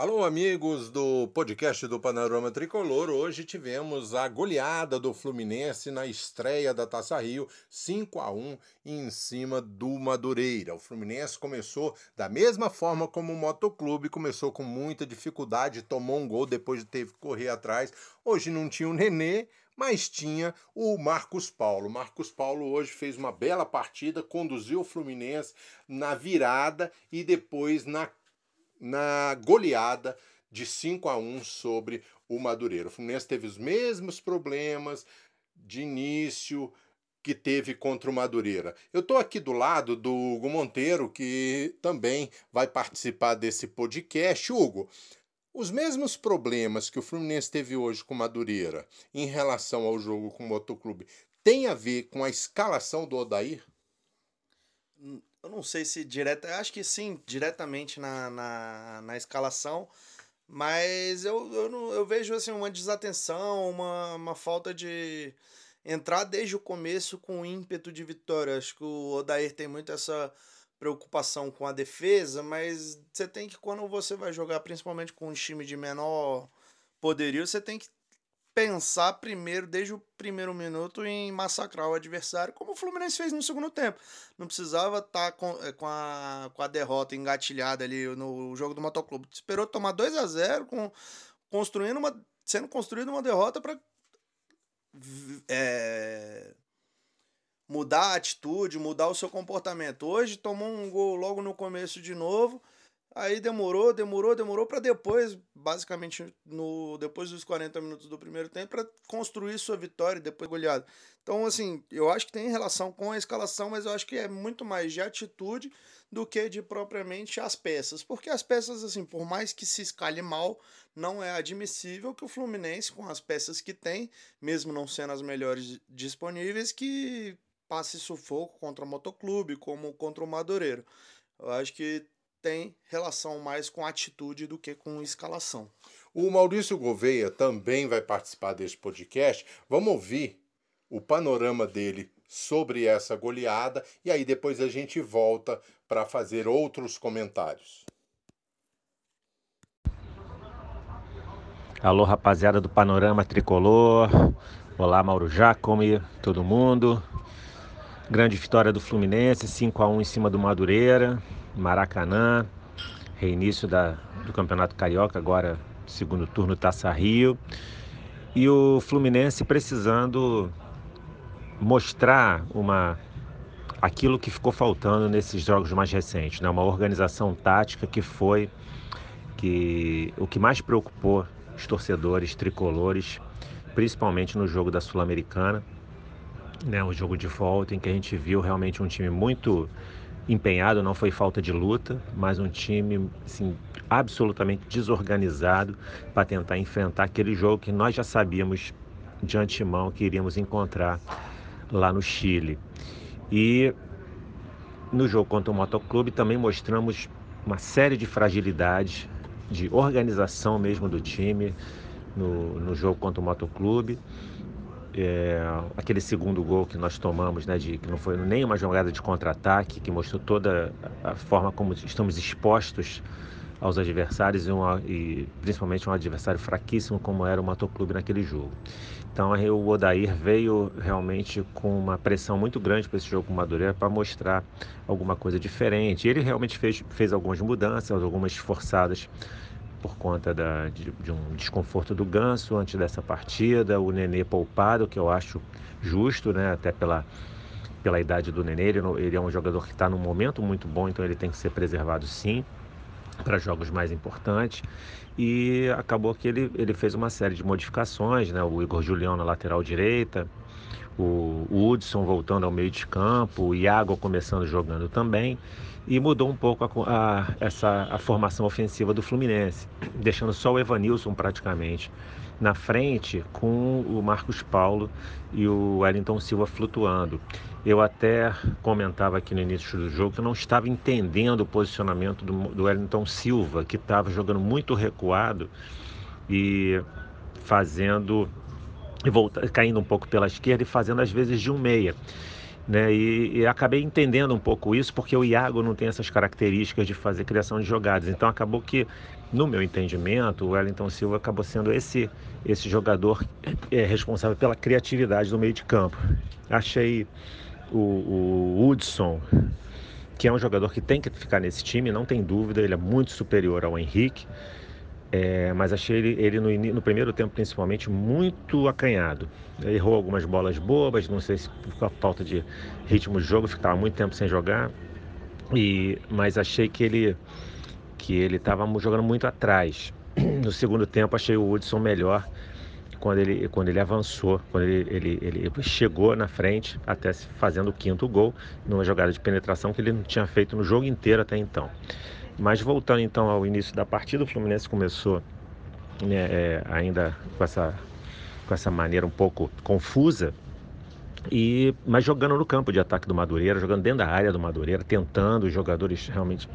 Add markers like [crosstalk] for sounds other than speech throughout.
Alô, amigos do podcast do Panorama Tricolor. Hoje tivemos a goleada do Fluminense na estreia da Taça Rio, 5 a 1 em cima do Madureira. O Fluminense começou da mesma forma como o Motoclube, começou com muita dificuldade, tomou um gol, depois teve que correr atrás. Hoje não tinha o Nenê, mas tinha o Marcos Paulo. Marcos Paulo hoje fez uma bela partida, conduziu o Fluminense na virada e depois na na goleada de 5 a 1 sobre o Madureira. O Fluminense teve os mesmos problemas de início que teve contra o Madureira. Eu estou aqui do lado do Hugo Monteiro, que também vai participar desse podcast. Hugo, os mesmos problemas que o Fluminense teve hoje com o Madureira em relação ao jogo com o Motoclube tem a ver com a escalação do Odair? Eu não sei se direta, acho que sim, diretamente na, na, na escalação, mas eu, eu, não, eu vejo assim uma desatenção, uma, uma falta de entrar desde o começo com ímpeto de vitória. Acho que o Odair tem muito essa preocupação com a defesa, mas você tem que, quando você vai jogar, principalmente com um time de menor poderio, você tem que pensar primeiro, desde o primeiro minuto, em massacrar o adversário, como o Fluminense fez no segundo tempo. Não precisava estar tá com, eh, com, a, com a derrota engatilhada ali no jogo do Motoclube. Esperou tomar 2 a 0 com, construindo uma, sendo construída uma derrota para é, mudar a atitude, mudar o seu comportamento. Hoje tomou um gol logo no começo de novo Aí demorou, demorou, demorou para depois, basicamente no depois dos 40 minutos do primeiro tempo, para construir sua vitória e depois goleada. Então, assim, eu acho que tem relação com a escalação, mas eu acho que é muito mais de atitude do que de propriamente as peças. Porque as peças, assim, por mais que se escalhe mal, não é admissível que o Fluminense, com as peças que tem, mesmo não sendo as melhores disponíveis, que passe sufoco contra o Motoclube, como contra o Madureiro. Eu acho que tem relação mais com atitude do que com escalação. O Maurício Gouveia também vai participar deste podcast. Vamos ouvir o panorama dele sobre essa goleada e aí depois a gente volta para fazer outros comentários. Alô, rapaziada do Panorama Tricolor. Olá, Mauro Jacome, todo mundo. Grande vitória do Fluminense, 5 a 1 em cima do Madureira. Maracanã, reinício da, do Campeonato Carioca, agora segundo turno Taça Rio. E o Fluminense precisando mostrar uma aquilo que ficou faltando nesses jogos mais recentes, né? Uma organização tática que foi que o que mais preocupou os torcedores tricolores, principalmente no jogo da Sul-Americana, né? O jogo de volta em que a gente viu realmente um time muito empenhado, não foi falta de luta, mas um time assim, absolutamente desorganizado para tentar enfrentar aquele jogo que nós já sabíamos de antemão que iríamos encontrar lá no Chile. E no jogo contra o Motoclube também mostramos uma série de fragilidades, de organização mesmo do time no, no jogo contra o Motoclube é, aquele segundo gol que nós tomamos, né, de, que não foi nem uma jogada de contra-ataque, que mostrou toda a forma como estamos expostos aos adversários e, uma, e, principalmente um adversário fraquíssimo como era o Motoclube naquele jogo. Então o Odair veio realmente com uma pressão muito grande para esse jogo com o Madureira para mostrar alguma coisa diferente. Ele realmente fez, fez algumas mudanças, algumas forçadas por conta da, de, de, um desconforto do Ganso antes dessa partida, o Nenê poupado, que eu acho justo, né? até pela, pela idade do Nenê. Ele, ele é um jogador que está num momento muito bom, então ele tem que ser preservado sim para jogos mais importantes. E acabou que ele, ele fez uma série de modificações, né? o Igor Julião na lateral direita, o Hudson voltando ao meio de campo, o Iago começando jogando também e mudou um pouco a, a, essa, a formação ofensiva do Fluminense, deixando só o Evanilson praticamente na frente com o Marcos Paulo e o Wellington Silva flutuando. Eu até comentava aqui no início do jogo que eu não estava entendendo o posicionamento do, do Wellington Silva, que estava jogando muito recuado e fazendo e volta, caindo um pouco pela esquerda e fazendo às vezes de um meia. Né? E, e, acabei entendendo um pouco isso porque o Iago não tem essas características de fazer criação de jogadas. Então acabou que, no meu entendimento, o Wellington Silva acabou sendo esse, esse jogador é, responsável pela criatividade do meio de campo. Achei o, o Hudson, que é um jogador que tem que ficar nesse time, não tem dúvida, ele é muito superior ao Henrique. É, mas achei ele, ele no, no, primeiro tempo principalmente muito acanhado. Errou algumas bolas bobas, não sei se por falta de ritmo de jogo, ficava muito tempo sem jogar. E, mas achei que ele que ele estava jogando muito atrás. No segundo tempo achei o Hudson melhor quando ele, quando ele avançou, quando ele, ele, ele chegou na frente, até fazendo o quinto gol, numa jogada de penetração que ele não tinha feito no jogo inteiro até então. Mas voltando então ao início da partida, o Fluminense começou né, é, ainda com essa, com essa maneira um pouco confusa, e, mas jogando no campo de ataque do Madureira, jogando dentro da área do Madureira, tentando os jogadores realmente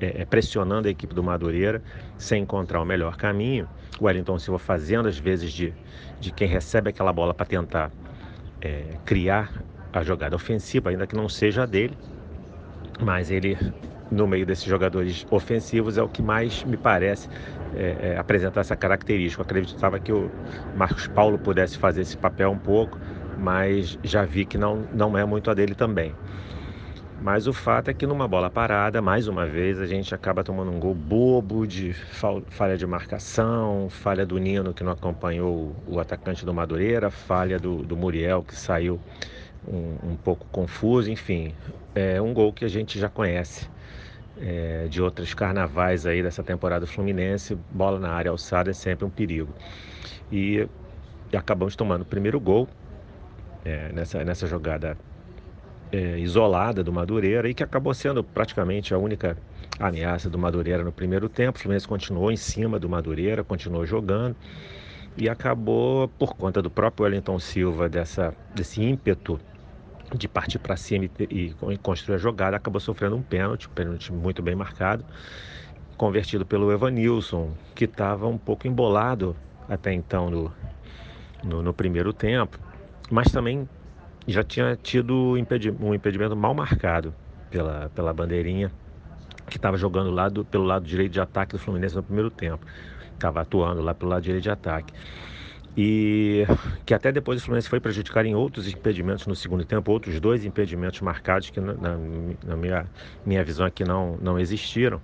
é, é, pressionando a equipe do Madureira sem encontrar o melhor caminho. O Wellington Silva fazendo às vezes de, de quem recebe aquela bola para tentar é, criar a jogada ofensiva, ainda que não seja a dele, mas ele no meio desses jogadores ofensivos é o que mais me parece é, é, apresentar essa característica. Eu acreditava que o Marcos Paulo pudesse fazer esse papel um pouco, mas já vi que não, não é muito a dele também. Mas o fato é que numa bola parada, mais uma vez, a gente acaba tomando um gol bobo de falha de marcação, falha do Nino que não acompanhou o atacante do Madureira, falha do, do Muriel que saiu um, um pouco confuso, enfim, é um gol que a gente já conhece é, de outros carnavais aí dessa temporada Fluminense, bola na área alçada é sempre um perigo. E, e acabamos tomando o primeiro gol é, nessa, nessa jogada é, isolada do Madureira e que acabou sendo praticamente a única ameaça do Madureira no primeiro tempo. O Fluminense continuou em cima do Madureira, continuou jogando e acabou, por conta do próprio Wellington Silva, dessa, desse ímpeto de partir para cima e, e, construir a jogada, acabou sofrendo um pênalti, um pênalti muito bem marcado, convertido pelo Evanilson, que estava um pouco embolado até então no, no, no, primeiro tempo, mas também já tinha tido um impedimento mal marcado pela, pela bandeirinha, que estava jogando lado, pelo lado direito de ataque do Fluminense no primeiro tempo, estava atuando lá pelo lado direito de ataque e que até depois o Fluminense foi prejudicar em outros impedimentos no segundo tempo, outros dois impedimentos marcados que na, na minha, minha visão aqui não, não existiram.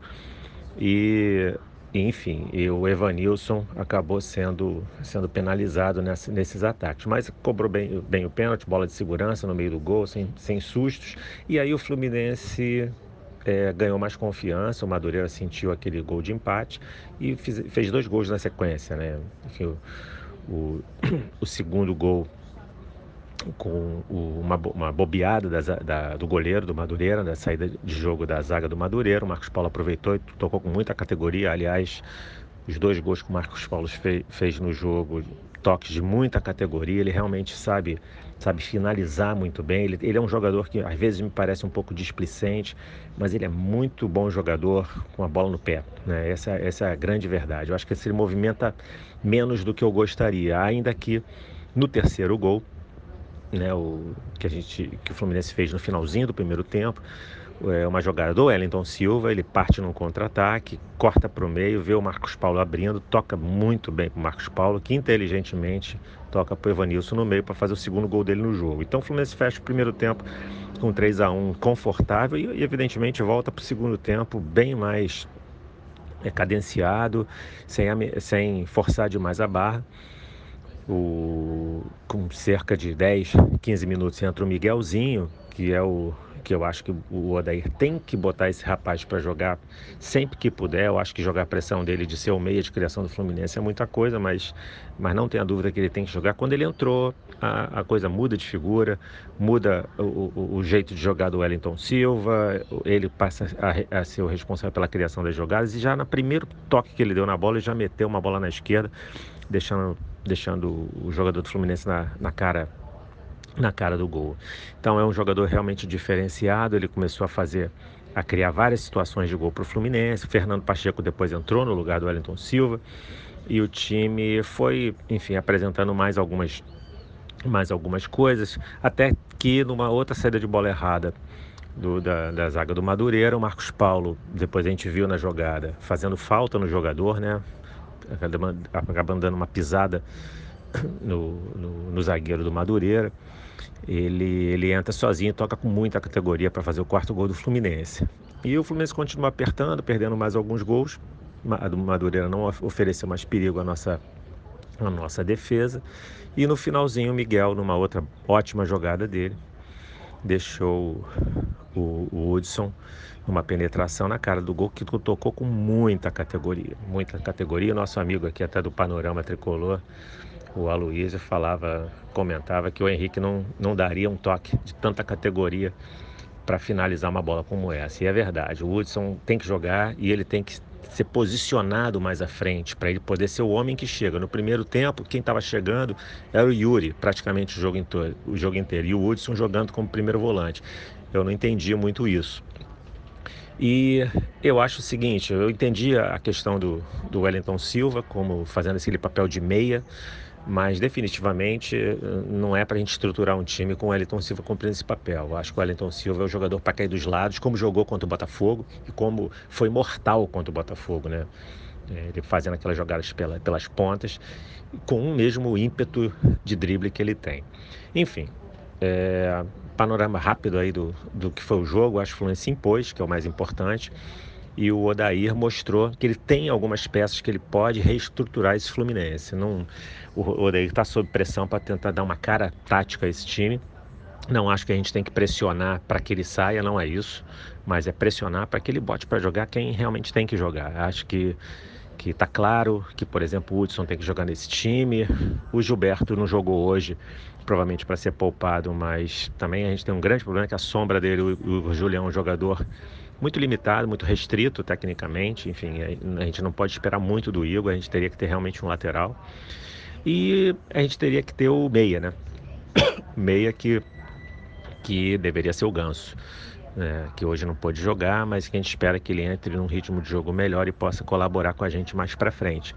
E enfim, e o Evanilson acabou sendo, sendo penalizado nessa, nesses ataques. Mas cobrou bem, bem o pênalti, bola de segurança no meio do gol, sem, sem sustos. E aí o Fluminense é, ganhou mais confiança, o Madureira sentiu aquele gol de empate e fez dois gols na sequência. Né? Enfim, o, o, [coughs] o segundo gol com uma, uma bobeada da, da, do goleiro do Madureira, da saída de jogo da zaga do Madureira. O Marcos Paulo aproveitou e tocou com muita categoria. Aliás, os dois gols que o Marcos Paulo fez, fez no jogo, toques de muita categoria. Ele realmente sabe sabe finalizar muito bem. Ele, ele é um jogador que às vezes me parece um pouco displicente, mas ele é muito bom jogador com a bola no pé. Né? Essa, essa é a grande verdade. Eu acho que ele movimenta menos do que eu gostaria, ainda que no terceiro gol, né, o, que, a gente, que o Fluminense fez no finalzinho do primeiro tempo, é uma jogada do Wellington Silva, ele parte num contra-ataque, corta para o meio, vê o Marcos Paulo abrindo, toca muito bem para o Marcos Paulo, que inteligentemente toca para o Evanilson no meio para fazer o segundo gol dele no jogo. Então o Fluminense fecha o primeiro tempo com 3 a 1 confortável e, e evidentemente volta para o segundo tempo bem mais é, cadenciado, sem, sem forçar demais a barra. O, com cerca de 10, 15 minutos entra o Miguelzinho, que é o que eu acho que o Odair tem que botar esse rapaz para jogar sempre que puder. Eu acho que jogar a pressão dele de ser o meia de criação do Fluminense é muita coisa, mas, mas não tenha dúvida que ele tem que jogar. Quando ele entrou, a, a coisa muda de figura, muda o, o, o, jeito de jogar do Wellington Silva, ele passa a, a, ser o responsável pela criação das jogadas e já no primeiro toque que ele deu na bola, ele já meteu uma bola na esquerda, deixando, deixando o jogador do Fluminense na, na cara na cara do gol. Então é um jogador realmente diferenciado, ele começou a fazer a criar várias situações de gol para o Fluminense. Fernando Pacheco depois entrou no lugar do Wellington Silva e o time foi, enfim, apresentando mais algumas mais algumas coisas, até que numa outra saída de bola errada do, da, da, zaga do Madureira, o Marcos Paulo, depois a gente viu na jogada, fazendo falta no jogador, né? Acabando dando uma pisada no, no, no zagueiro do Madureira. Ele, ele entra sozinho toca com muita categoria para fazer o quarto gol do Fluminense. E o Fluminense continua apertando, perdendo mais alguns gols. A do Madureira não ofereceu mais perigo à nossa, à nossa defesa. E no finalzinho, o Miguel, numa outra ótima jogada dele, deixou o, o Hudson uma penetração na cara do gol que tocou com muita categoria, muita categoria. Nosso amigo aqui até do Panorama Tricolor, o Aloysio, falava, comentava que o Henrique não, não daria um toque de tanta categoria para finalizar uma bola como essa. E é verdade, o Hudson tem que jogar e ele tem que ser posicionado mais à frente, para ele poder ser o homem que chega. No primeiro tempo, quem estava chegando era o Yuri, praticamente o jogo, inteiro, o jogo inteiro, e o Hudson jogando como primeiro volante. Eu não entendia muito isso. E eu acho o seguinte, eu entendi a questão do, do Wellington Silva como fazendo aquele papel de meia, mas definitivamente não é para a gente estruturar um time com o Wellington Silva cumprindo esse papel. Eu acho que o Wellington Silva é o jogador para cair dos lados, como jogou contra o Botafogo e como foi mortal contra o Botafogo, né? É, ele fazendo aquelas jogadas pela, pelas pontas, com o mesmo ímpeto de drible que ele tem. Enfim, é, panorama rápido aí do, do que foi o jogo, acho que o Fluminense impôs, que é o mais importante e o Odair mostrou que ele tem algumas peças que ele pode reestruturar esse Fluminense. Não, o Odair está sob pressão para tentar dar uma cara tática a esse time. Não acho que a gente tem que pressionar para que ele saia, não é isso, mas é pressionar para que ele bote para jogar quem realmente tem que jogar. Acho que que está claro que, por exemplo, o Hudson tem que jogar nesse time. O Gilberto não jogou hoje, provavelmente para ser poupado, mas também a gente tem um grande problema que a sombra dele, o, o Julião, é um jogador muito limitado, muito restrito tecnicamente. Enfim, a gente não pode esperar muito do Igor, a gente teria que ter realmente um lateral. E a gente teria que ter o meia, né? [coughs] meia que, que deveria ser o Ganso. Né? que hoje não pôde jogar, mas que a gente espera que ele entre num ritmo de jogo melhor e possa colaborar com a gente mais para frente.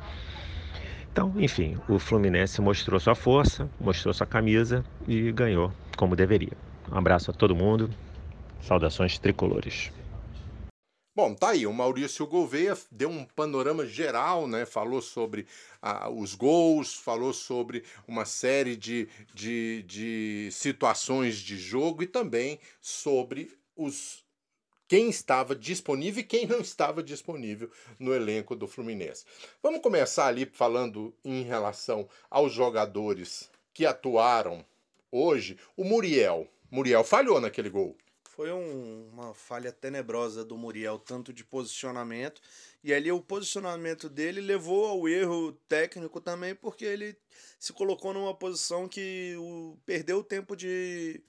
Então, enfim, o Fluminense mostrou sua força, mostrou sua camisa e ganhou como deveria. Um abraço a todo mundo, saudações tricolores. Bom, tá aí, o Maurício Gouveia deu um panorama geral, né? Falou sobre ah, os gols, falou sobre uma série de, de, de situações de jogo e também sobre os quem estava disponível e quem não estava disponível no elenco do Fluminense. Vamos começar ali falando em relação aos jogadores que atuaram hoje. O Muriel. Muriel falhou naquele gol. Foi um, uma falha tenebrosa do Muriel, tanto de posicionamento. E ali o posicionamento dele levou ao erro técnico também, porque ele se colocou numa posição que o, perdeu o tempo de.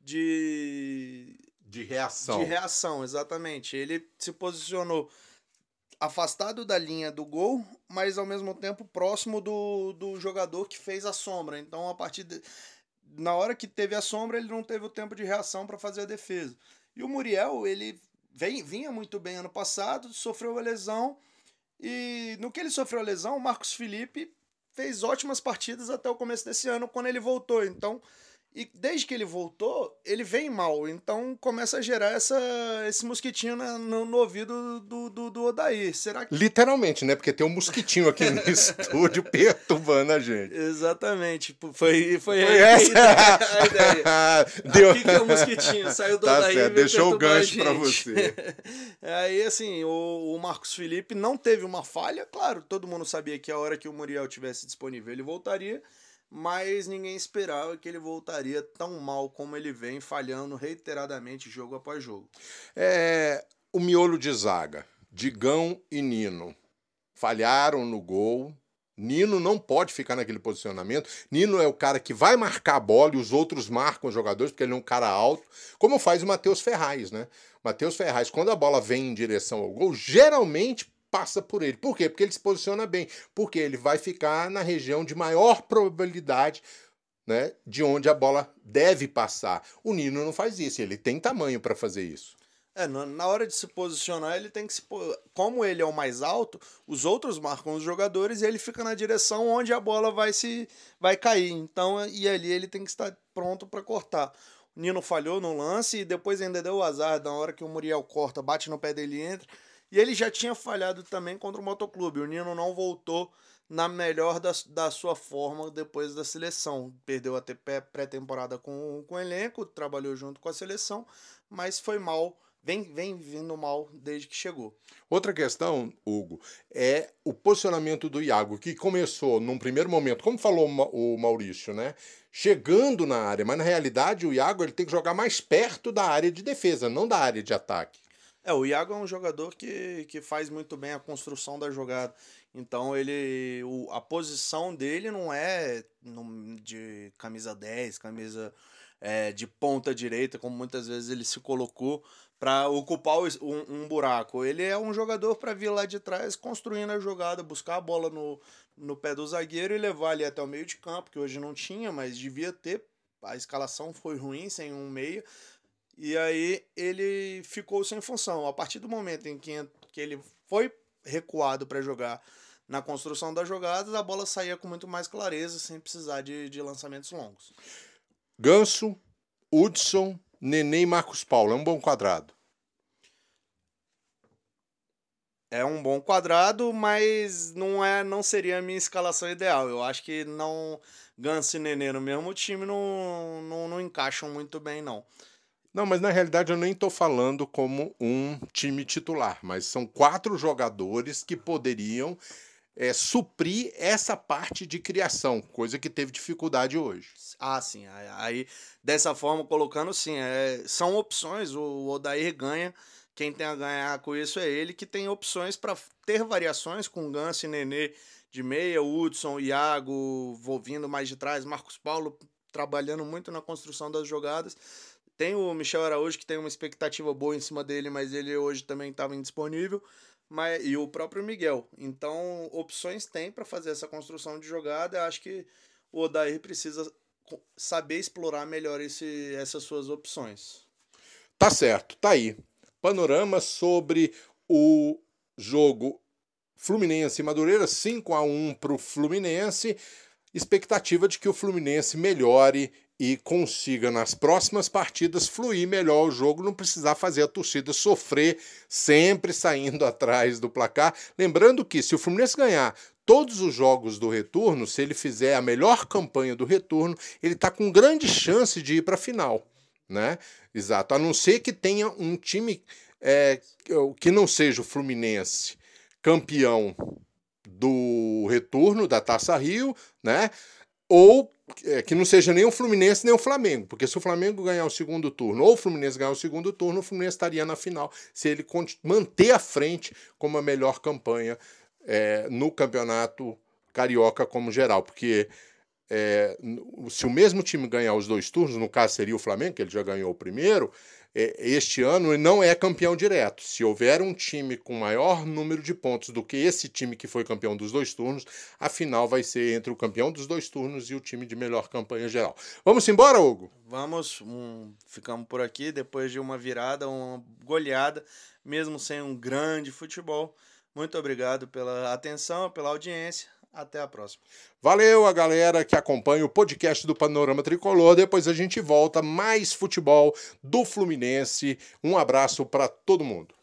de. De reação. De reação, exatamente. Ele se posicionou afastado da linha do gol, mas ao mesmo tempo próximo do, do jogador que fez a sombra. Então, a partir de na hora que teve a sombra, ele não teve o tempo de reação para fazer a defesa. E o Muriel, ele vem, vinha muito bem ano passado, sofreu a lesão. E no que ele sofreu a lesão, o Marcos Felipe fez ótimas partidas até o começo desse ano, quando ele voltou. Então, e desde que ele voltou, ele vem mal. Então começa a gerar essa, esse mosquitinho na, no, no, ouvido do, do, do Odair. Será que... Literalmente, né? Porque tem um mosquitinho aqui no [laughs] estúdio perturbando a gente. Exatamente. Foi, foi, foi essa a ideia. [laughs] Deu... Aqui que é o mosquitinho. Saiu do tá Odair certo, Deixou o gancho para você. [laughs] Aí, assim, o, o Marcos Felipe não teve uma falha. Claro, todo mundo sabia que a hora que o Muriel tivesse disponível, ele voltaria mas ninguém esperava que ele voltaria tão mal como ele vem, falhando reiteradamente jogo após jogo. É, o miolo de zaga, Digão e Nino, falharam no gol. Nino não pode ficar naquele posicionamento. Nino é o cara que vai marcar a bola e os outros marcam os jogadores, porque ele é um cara alto, como faz o Matheus Ferraz, né? Matheus Ferraz, quando a bola vem em direção ao gol, geralmente passa por ele. Por quê? Porque ele se posiciona bem. Porque ele vai ficar na região de maior probabilidade né, de onde a bola deve passar. O Nino não faz isso, ele tem tamanho para fazer isso. É, na hora de se posicionar, ele tem que se. Como ele é o mais alto, os outros marcam os jogadores e ele fica na direção onde a bola vai se vai cair. Então, e ali ele tem que estar pronto para cortar. O Nino falhou no lance e depois ainda deu o azar na hora que o Muriel corta, bate no pé dele e entra. E ele já tinha falhado também contra o Motoclube. O Nino não voltou na melhor da, da sua forma depois da seleção. Perdeu até pré-temporada com, com o elenco, trabalhou junto com a seleção, mas foi mal vem, vem vindo mal desde que chegou. Outra questão, Hugo, é o posicionamento do Iago, que começou num primeiro momento, como falou o Maurício, né? Chegando na área, mas na realidade o Iago ele tem que jogar mais perto da área de defesa, não da área de ataque. É, o Iago é um jogador que, que faz muito bem a construção da jogada. Então ele. O, a posição dele não é no, de camisa 10, camisa é, de ponta direita, como muitas vezes ele se colocou para ocupar um, um, buraco. Ele é um jogador para vir lá de trás construindo a jogada, buscar a bola no, no pé do zagueiro e levar ali até o meio de campo, que hoje não tinha, mas devia ter. A escalação foi ruim sem um meia. E aí ele ficou sem função. A partir do momento em que, que ele foi recuado para jogar na construção das jogadas, a bola saía com muito mais clareza, sem precisar de, de lançamentos longos. Ganso, Hudson, Nenê e Marcos Paulo. É um bom quadrado. É um bom quadrado, mas não é, não seria a minha escalação ideal. Eu acho que não Ganso e Nenê no mesmo time não, não, não encaixam muito bem, não. Não, mas na realidade eu nem estou falando como um time titular, mas são quatro jogadores que poderiam é, suprir essa parte de criação, coisa que teve dificuldade hoje. Ah, sim. Aí, dessa forma, colocando, sim, é, são opções. O Odair ganha. Quem tem a ganhar com isso é ele, que tem opções para ter variações com Ganso e Nenê de meia, Hudson, Iago, vindo mais de trás, Marcos Paulo trabalhando muito na construção das jogadas. Tem o Michel Araújo, que tem uma expectativa boa em cima dele, mas ele hoje também estava indisponível mas, e o próprio Miguel. Então, opções tem para fazer essa construção de jogada. Eu acho que o Odair precisa saber explorar melhor esse, essas suas opções. Tá certo, tá aí. Panorama sobre o jogo Fluminense e Madureira, 5 a 1 para o Fluminense. Expectativa de que o Fluminense melhore e consiga nas próximas partidas fluir melhor o jogo, não precisar fazer a torcida sofrer sempre saindo [laughs] atrás do placar. Lembrando que se o Fluminense ganhar todos os jogos do retorno, se ele fizer a melhor campanha do retorno, ele está com grande chance de ir para a final, né? Exato, a não ser que tenha um time é, que não seja o Fluminense campeão do retorno da Taça Rio, né? Ou é, que não seja nem o Fluminense nem o Flamengo, porque se o Flamengo ganhar o segundo turno ou o Fluminense ganhar o segundo turno, o Fluminense estaria na final, se ele manter a frente como a melhor campanha é, no campeonato carioca como geral, porque é, se o mesmo time ganhar os dois turnos, no caso seria o Flamengo, que ele já ganhou o primeiro, é, este ano não é campeão direto. Se houver um time com maior número de pontos do que esse time que foi campeão dos dois turnos, a final vai ser entre o campeão dos dois turnos e o time de melhor campanha geral. Vamos embora, Hugo? Vamos, um, ficamos por aqui depois de uma virada, uma goleada, mesmo sem um grande futebol. Muito obrigado pela atenção, pela audiência. Até a próxima. Valeu a galera que acompanha o podcast do Panorama Tricolor. Depois a gente volta mais futebol do Fluminense. Um abraço para todo mundo.